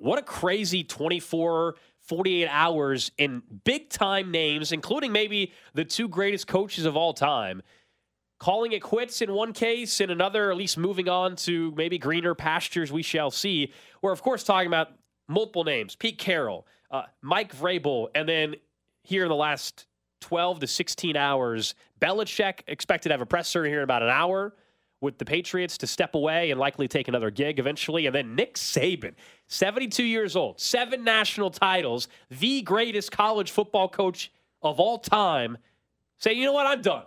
What a crazy 24, 48 hours in big time names, including maybe the two greatest coaches of all time. Calling it quits in one case, in another, at least moving on to maybe greener pastures, we shall see. We're, of course, talking about multiple names Pete Carroll, uh, Mike Vrabel, and then here in the last 12 to 16 hours, Belichick expected to have a presser here in about an hour with the Patriots to step away and likely take another gig eventually. And then Nick Saban, 72 years old, seven national titles, the greatest college football coach of all time, say, you know what, I'm done.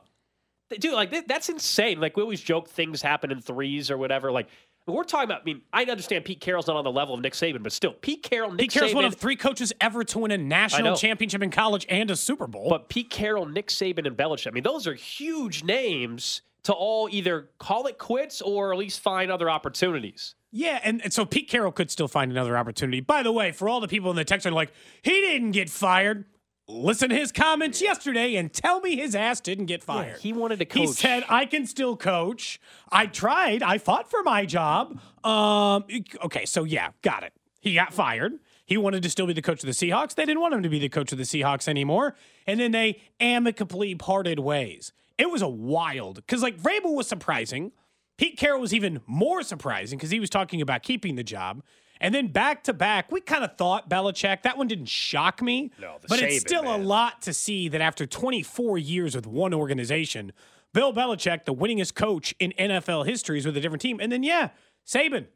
Dude, like that's insane. Like we always joke things happen in threes or whatever. Like we're talking about. I mean, I understand Pete Carroll's not on the level of Nick Saban, but still, Pete Carroll, Nick Pete Carroll's Saban, one of three coaches ever to win a national championship in college and a Super Bowl. But Pete Carroll, Nick Saban, and Belichick. I mean, those are huge names to all either call it quits or at least find other opportunities. Yeah, and, and so Pete Carroll could still find another opportunity. By the way, for all the people in the text are like, he didn't get fired. Listen to his comments yesterday and tell me his ass didn't get fired. Yeah, he wanted to coach. He said, I can still coach. I tried. I fought for my job. Um, okay, so yeah, got it. He got fired. He wanted to still be the coach of the Seahawks. They didn't want him to be the coach of the Seahawks anymore. And then they amicably parted ways. It was a wild, because like Vrabel was surprising. Pete Carroll was even more surprising because he was talking about keeping the job. And then back to back, we kind of thought Belichick. That one didn't shock me. No, the but it's still man. a lot to see that after 24 years with one organization, Bill Belichick, the winningest coach in NFL history, is with a different team. And then, yeah, Saban,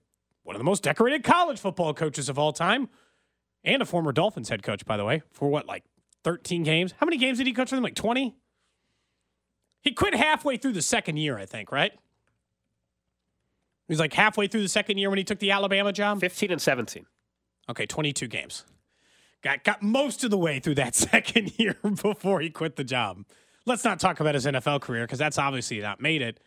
one of the most decorated college football coaches of all time, and a former Dolphins head coach, by the way, for what, like 13 games? How many games did he coach for them? Like 20? He quit halfway through the second year, I think, right? He was like halfway through the second year when he took the Alabama job. 15 and 17. Okay, 22 games. Got got most of the way through that second year before he quit the job. Let's not talk about his NFL career because that's obviously not made it.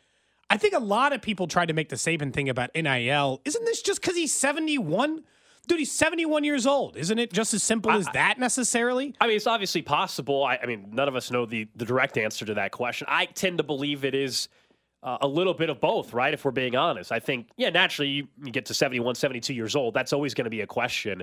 I think a lot of people tried to make the Saban thing about NIL. Isn't this just because he's 71? Dude, he's 71 years old. Isn't it just as simple as that necessarily? I mean, it's obviously possible. I, I mean, none of us know the, the direct answer to that question. I tend to believe it is uh, a little bit of both, right? If we're being honest. I think, yeah, naturally, you, you get to 71, 72 years old. That's always going to be a question.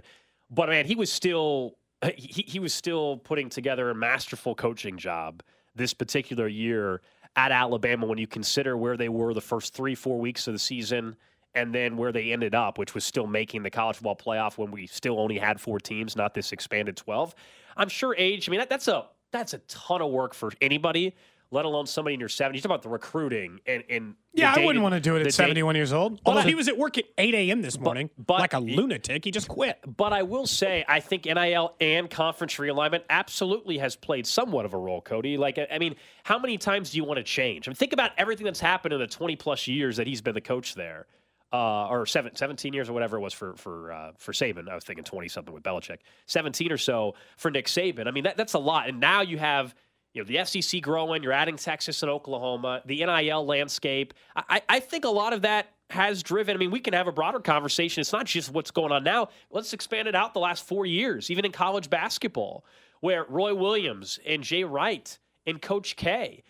But man, he was still he, he was still putting together a masterful coaching job this particular year at Alabama when you consider where they were the first three, four weeks of the season and then where they ended up, which was still making the college football playoff when we still only had four teams, not this expanded 12. I'm sure age, I mean, that, that's a that's a ton of work for anybody, let alone somebody in your 70s. You talk about the recruiting and, and Yeah, I wouldn't want to do it at 71 years old. Although But- he was at work at 8 a.m. this morning, but- like a lunatic. He just quit. But I will say, I think NIL and conference realignment absolutely has played somewhat of a role, Cody. Like, I I mean, how many times do you want to change? I mean, think about everything that's happened in the 20 plus years that he's been the coach there. Uh, or seven, 17 years or whatever it was for for uh, for Saban. I was thinking 20 something with Belichick. 17 or so for Nick Saban. I mean, that, that's a lot. And now you have you know the SEC growing. You're adding Texas and Oklahoma. The NIL landscape. I, I I think a lot of that has driven. I mean, we can have a broader conversation. It's not just what's going on now. Let's expand it out the last four years, even in college basketball, where Roy Williams and Jay Wright and Coach K.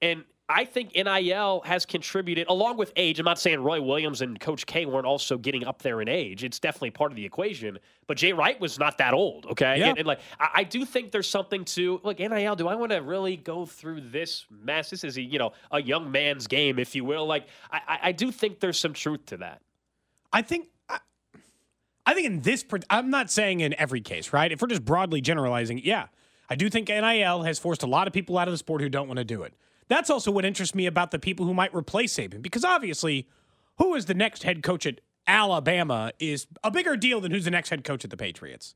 And I think NIL has contributed, along with age. I'm not saying Roy Williams and Coach K weren't also getting up there in age. It's definitely part of the equation. But Jay Wright was not that old, okay? Yeah. And, and like, I, I do think there's something to look NIL. Do I want to really go through this mess? This is a you know a young man's game, if you will. Like, I, I- I do think there's some truth to that. I think I, I think in this, I'm not saying in every case, right? If we're just broadly generalizing, yeah, I do think NIL has forced a lot of people out of the sport who don't want to do it. That's also what interests me about the people who might replace Saban, because obviously, who is the next head coach at Alabama is a bigger deal than who's the next head coach at the Patriots.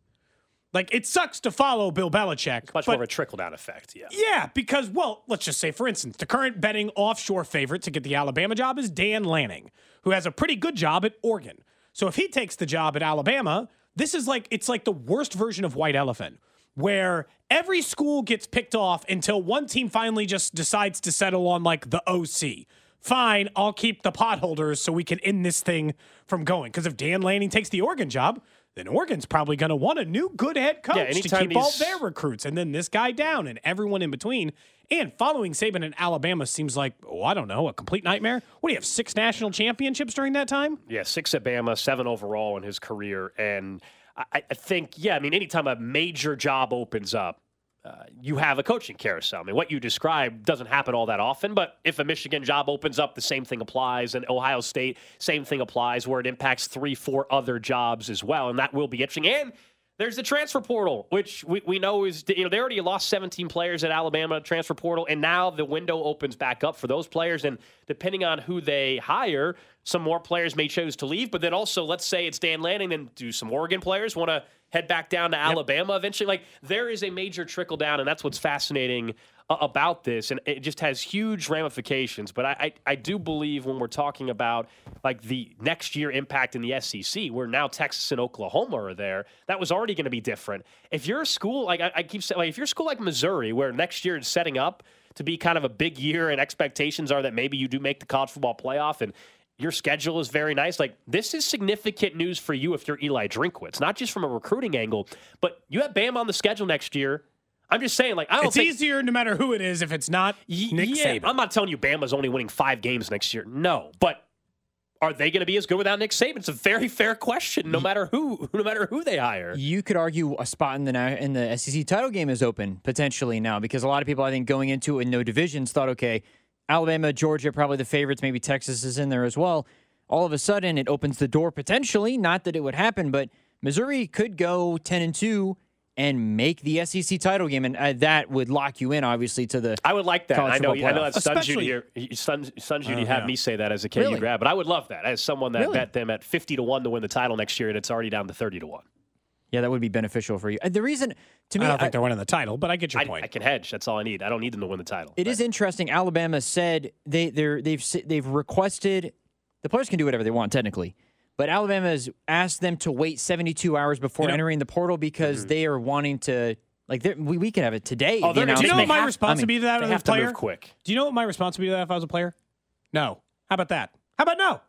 Like it sucks to follow Bill Belichick. It's much but, more of a trickle down effect, yeah. Yeah, because well, let's just say for instance, the current betting offshore favorite to get the Alabama job is Dan Lanning, who has a pretty good job at Oregon. So if he takes the job at Alabama, this is like it's like the worst version of White Elephant, where every school gets picked off until one team finally just decides to settle on like the OC. Fine, I'll keep the potholders so we can end this thing from going. Because if Dan Lanning takes the Oregon job, then Oregon's probably going to want a new good head coach Yeah, to keep all their recruits, and then this guy down, and everyone in between. And following Saban in Alabama seems like, oh, I don't know, a complete nightmare. What do you have? Six national championships during that time? Yeah, six at Bama, seven overall in his career. And I, I think, yeah, I mean, anytime a major job opens up, uh, you have a coaching carousel. I mean, what you described doesn't happen all that often, but if a Michigan job opens up, the same thing applies. And Ohio State, same thing applies, where it impacts three, four other jobs as well. And that will be interesting. And there's the transfer portal, which we, we know is, you know, they already lost 17 players at Alabama transfer portal, and now the window opens back up for those players. And depending on who they hire, some more players may choose to leave. But then also, let's say it's Dan Lanning, then do some Oregon players want to head back down to Alabama eventually? Like, there is a major trickle down, and that's what's fascinating uh, about this, and it just has huge ramifications. But I, I, I do believe when we're talking about like the next year impact in the SEC, where now Texas and Oklahoma are there, that was already going to be different. If you're a school like I, I keep saying, like if you're a school like Missouri, where next year is setting up to be kind of a big year, and expectations are that maybe you do make the college football playoff, and your schedule is very nice. Like this is significant news for you if you're Eli Drinkwitz, not just from a recruiting angle, but you have Bama on the schedule next year. I'm just saying, like I don't It's think easier no matter who it is if it's not Nick yeah, Saban. I'm not telling you Bama's only winning five games next year. No, but are they going to be as good without Nick Saban? It's a very fair question. No matter who, no matter who they hire. You could argue a spot in the in the SEC title game is open potentially now because a lot of people I think going into it in no divisions thought okay, Alabama, Georgia probably the favorites, maybe Texas is in there as well. All of a sudden it opens the door potentially, not that it would happen, but Missouri could go 10 and 2 and make the SEC title game and uh, that would lock you in obviously to the I would like that. I know. football I know that stuns you to Especially- hear. he- Stuns, stuns you to have yeah. me say that as a KU Really? grad, but I would love that as someone that Really? bet them at fifty to one to win the title next year, and it's already down to thirty to one. Yeah, that would be beneficial for you. Uh, The reason to me I don't I- think they're winning the title, but I get your I, point. I can hedge. That's all I need. I don't need them to win the title. It is interesting. Alabama said they they're, they've they've requested the players can do whatever they want technically, but Alabama has asked them to wait 72 hours before You know- entering the portal because they are wanting to like we we could have it today. Oh, the they're gonna- Do you know announcement. what my have- response would be to that as a have to move player? quick. Do you know what my response would be to that if I was a player? No. How about that? How about no?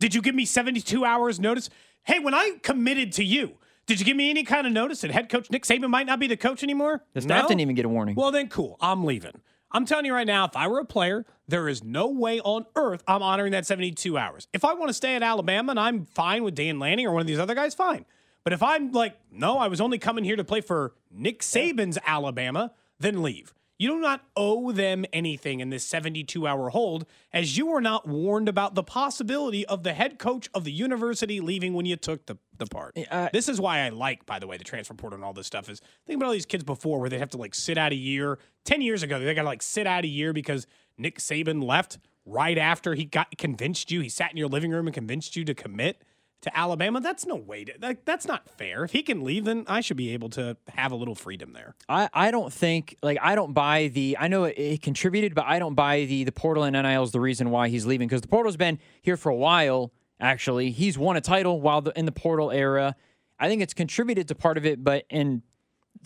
Did you give me 72 hours notice? Hey, when I committed to you, did you give me any kind of notice that head coach Nick Saban might not be the coach anymore? The staff No? didn't even get a warning. Well, then cool. I'm leaving. I'm telling you right now, if I were a player, there is no way on earth I'm honoring that 72 hours. If I want to stay at Alabama and I'm fine with Dan Lanning or one of these other guys, fine. But if I'm like, no, I was only coming here to play for Nick Saban's Alabama, then leave. You do not owe them anything in this 72 hour hold, as you were not warned about the possibility of the head coach of the university leaving when you took the, the part. uh, this is why I like, by the way, the transfer portal and all this stuff. Is think about all these kids before where they have to like sit out a year. Ten years ago, they got to like sit out a year because Nick Saban left right after he got convinced you. He sat in your living room and convinced you to commit to Alabama. That's no way to like. That's not fair. If he can leave, then I should be able to have a little freedom there. I, I don't think like I don't buy the I know it, it contributed, but I don't buy the the portal and NIL is the reason why he's leaving because the portal's been here for a while. Actually, he's won a title while the, in the portal era. I think it's contributed to part of it, but and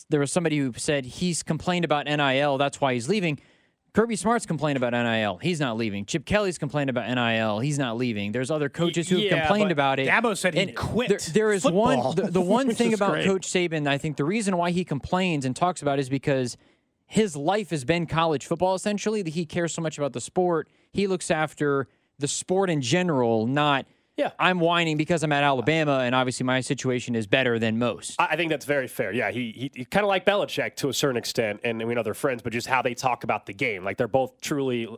there was somebody who said he's complained about NIL, that's why he's leaving. Kirby Smart's complained about NIL. He's not leaving. Chip Kelly's complained about NIL. He's not leaving. There's other coaches who have yeah, complained about it. Dabo said And quit There, there is football, one. The, the one thing about great. Coach Saban, I think the reason why he complains and talks about it is because his life has been college football. Essentially, that he cares so much about the sport. He looks after the sport in general, not. Yeah. I'm whining because I'm at Alabama, and obviously my situation is better than most. I I think that's very fair. Yeah, he, he, he kind of like Belichick to a certain extent, and we know they're friends, but just how they talk about the game. Like they're both truly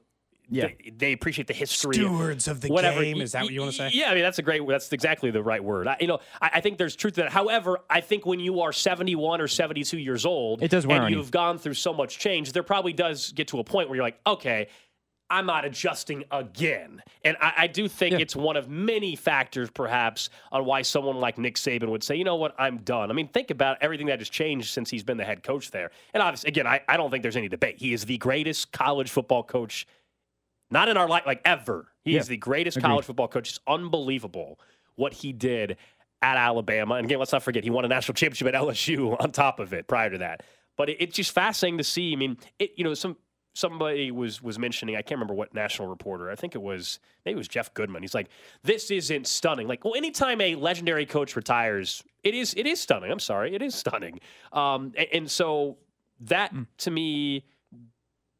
Yeah. they, they appreciate the history. Stewards of the whatever. game. Is that what you want to say? Yeah, I mean that's a great. That's exactly the right word. I, you know, I, I think there's truth to that. However, I think when you are 71 or 72 years old, It does wear and on you. you've gone through so much change, there probably does get to a point where you're like, okay. I'm not adjusting again. And I, I do think Yeah. it's one of many factors, perhaps, on why someone like Nick Saban would say, you know what, I'm done. I mean, think about everything that has changed since he's been the head coach there. And obviously, again, I, I don't think there's any debate. He is the greatest college football coach not in our life, like ever. He Yeah. is the greatest Agreed. college football coach. It's unbelievable what he did at Alabama. And again, let's not forget, he won a national championship at LSU on top of it prior to that. But it, it's just fascinating to see. I mean, it, you know, some somebody was was mentioning, I can't remember what national reporter, I think it was maybe it was Jeff Goodman. He's like, this isn't stunning. Like, well, anytime a legendary coach retires, it is it is stunning. I'm sorry, it is stunning. Um, and, and so that to me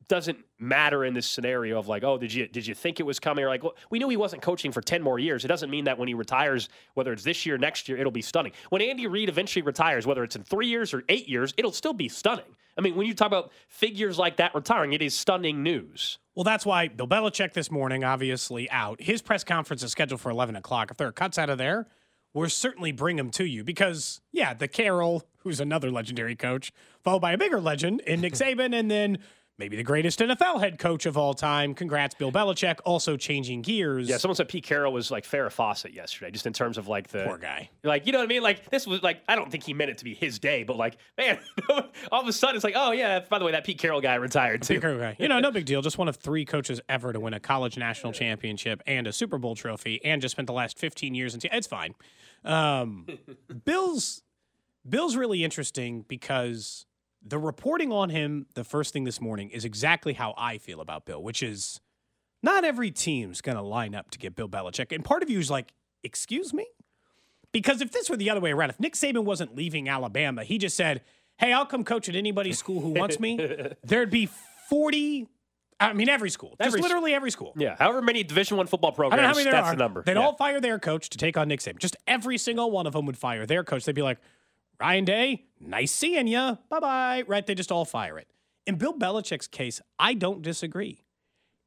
doesn't matter in this scenario of like, oh, did you did you think it was coming? Or like, well, we knew he wasn't coaching for ten more years. It doesn't mean that when he retires, whether it's this year, next year, it'll be stunning. When Andy Reid eventually retires, whether it's in three years or eight years, it'll still be stunning. I mean, when you talk about figures like that retiring, it is stunning news. Well, that's why Bill Belichick this morning, obviously out. His press conference is scheduled for 11 o'clock. If there are cuts out of there, we'll certainly bring them to you because, yeah, the Carroll, who's another legendary coach, followed by a bigger legend in Nick Saban, and then maybe the greatest NFL head coach of all time. Congrats, Bill Belichick, also changing gears. Yeah, someone said Pete Carroll was like Farrah Fawcett yesterday, just in terms of like the Poor guy. Like, you know what I mean? Like, this was like, I don't think he meant it to be his day, but like, man, all of a sudden it's like, oh, yeah, by the way, that Pete Carroll guy retired too. Bigger guy. You know, no big deal. Just one of three coaches ever to win a college national championship and a Super Bowl trophy, and just spent the last 15 years in. T- it's fine. Um, Bill's Bill's really interesting because the reporting on him the first thing this morning is exactly how I feel about Bill, which is not every team's going to line up to get Bill Belichick. And part of you is like, excuse me? Because if this were the other way around, if Nick Saban wasn't leaving Alabama, he just said, hey, I'll come coach at anybody's school who wants me, there'd be 40, I mean, every school, just Every s- literally every school. Yeah, however many Division One football programs, don't know how many there that's are. the number. They'd Yeah. all fire their coach to take on Nick Saban. Just every single one of them would fire their coach. They'd be like, Ryan Day, nice seeing you. Bye bye. Right? They just all fire it. In Bill Belichick's case, I don't disagree.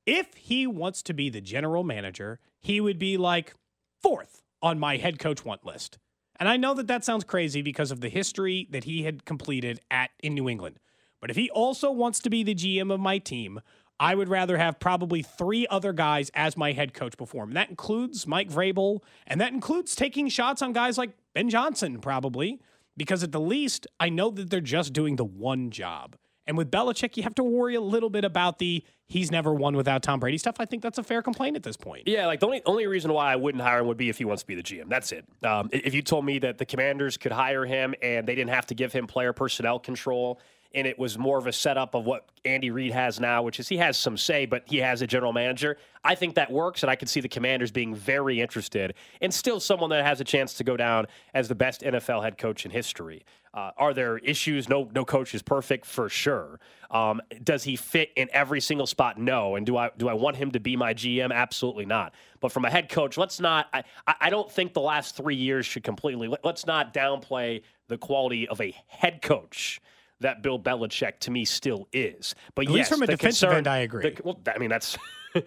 If he wants to be the general manager, he would be like fourth on my head coach want list. And I know that that sounds crazy because of the history that he had completed at in New England. But if he also wants to be the GM of my team, I would rather have probably three other guys as my head coach before him. That includes Mike Vrabel, and that includes taking shots on guys like Ben Johnson, probably, because at the least, I know that they're just doing the one job. And with Belichick, you have to worry a little bit about the he's never won without Tom Brady stuff. I think that's a fair complaint at this point. Yeah, like the only only reason why I wouldn't hire him would be if he wants to be the GM. That's it. Um, if you told me that the Commanders could hire him and they didn't have to give him player personnel control, and it was more of a setup of what Andy Reid has now, which is he has some say, but he has a general manager. I think that works, and I could see the Commanders being very interested, and still someone that has a chance to go down as the best NFL head coach in history. Uh, are there issues? No, no coach is perfect for sure. Um, does he fit in every single spot? No. And do I do I want him to be my GM? Absolutely not. But from a head coach, let's not. I, I I don't think the last three years should completely. let- Let's not downplay the quality of a head coach that Bill Belichick to me still is. But At yes, least from a defensive concern- end, I agree. the- well, I mean that's.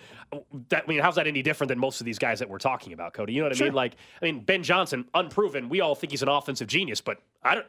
that, I mean, how's that any different than most of these guys that we're talking about, Cody? You know what I Sure. mean? Like, I mean, Ben Johnson, unproven. We all think he's an offensive genius, but I don't.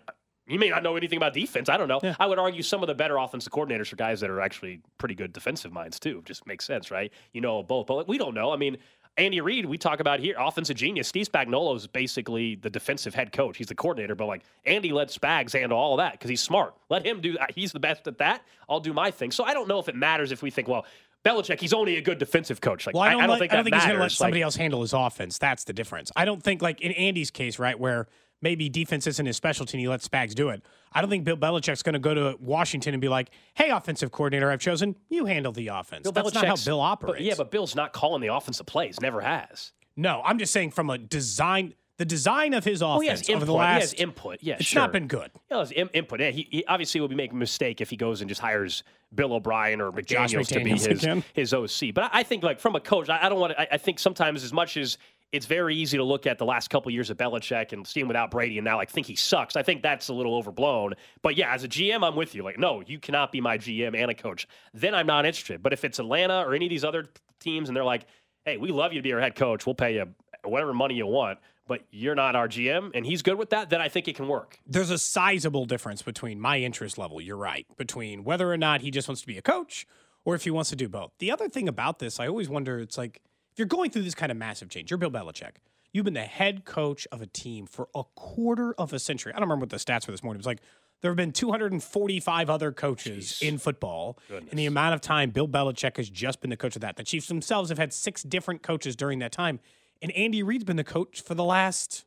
You may not know anything about defense. I don't know. I would argue some of the better offensive coordinators are guys that are actually pretty good defensive minds too. Just makes sense, right? You know both, but we don't know. I mean, Andy Reid, we talk about here, offensive genius. Steve Spagnuolo is basically the defensive head coach. He's the coordinator, but like Andy let Spags handle all of that because he's smart. Let him do that. He's the best at that. I'll do my thing. So I don't know if it matters if we think, well, Belichick, he's only a good defensive coach. Like Well, I don't, like- think I don't that think he's going to let matters. somebody Like, else handle his offense. That's the difference. I don't think, like in Andy's case, right, where maybe defense isn't his specialty and he lets Spags do it. I don't think Bill Belichick's going to go to Washington and be like, hey, offensive coordinator I've chosen, you handle the offense. Bill That's not how Belichick's- Bill but- operates. yeah, but Bill's not calling the offensive plays. Never has. no, I'm just saying from a design, the design of his offense he has over input. the he last, has input. Yeah, it's sure. not been good. Know, his im- input. Yeah, he, he obviously will be making a mistake if he goes and just hires Bill O'Brien or Josh McDaniels to be his again. his OC. But I, I think like from a coach, I, I don't want to. I, I think sometimes as much as it's very easy to look at the last couple of years of Belichick and see him without Brady and now like think he sucks. I think that's a little overblown. But yeah, as a GM, I'm with you. Like, no, you cannot be my GM and a coach. Then I'm not interested. But if it's Atlanta or any of these other teams and they're like, hey, we love you to be our head coach, we'll pay you whatever money you want, but you're not our GM and he's good with that, then I think it can work. There's a sizable difference between my interest level, you're right, between whether or not he just wants to be a coach or if he wants to do both. The other thing about this, I always wonder, it's like you're going through this kind of massive change, you're Bill Belichick. You've been the head coach of a team for a quarter of a century. I don't remember what the stats were this morning. It was like there have been 245 other coaches Jeez. in football. Goodness. In the amount of time Bill Belichick has just been the coach of that. The Chiefs themselves have had six different coaches during that time. And Andy Reid's been the coach for the last,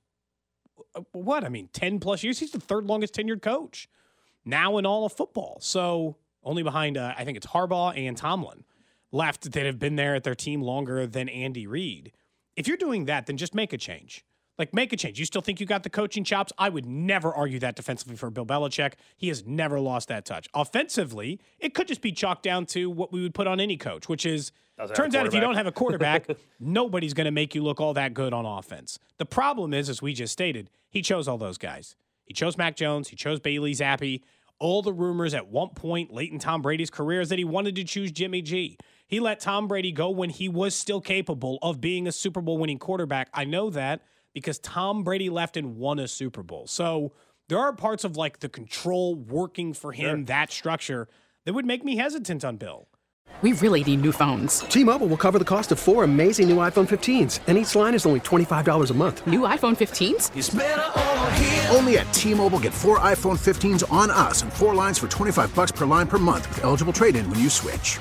uh, what? I mean, 10 plus years. He's the third longest tenured coach now in all of football. So only behind, uh, I think it's Harbaugh and Tomlin left that have been there at their team longer than Andy Reid. If you're doing that, then just make a change. Like, make a change. You still think you got the coaching chops? I would never argue that defensively for Bill Belichick. He has never lost that touch. Offensively, it could just be chalked down to what we would put on any coach, which is turns out if you don't have a quarterback, nobody's going to make you look all that good on offense. The problem is, as we just stated, he chose all those guys. He chose Mac Jones. He chose Bailey Zappe. All the rumors at one point late in Tom Brady's career is that he wanted to choose Jimmy G. He let Tom Brady go when he was still capable of being a Super Bowl winning quarterback. I know that because Tom Brady left and won a Super Bowl. So there are parts of like the control working for him, sure. that structure, that would make me hesitant on Bill. We really need new phones. T Mobile will cover the cost of four amazing new iPhone 15s, and each line is only $25 a month. New iPhone 15s? Only at T Mobile get four iPhone 15s on us and four lines for 25 bucks per line per month with eligible trade in when you switch.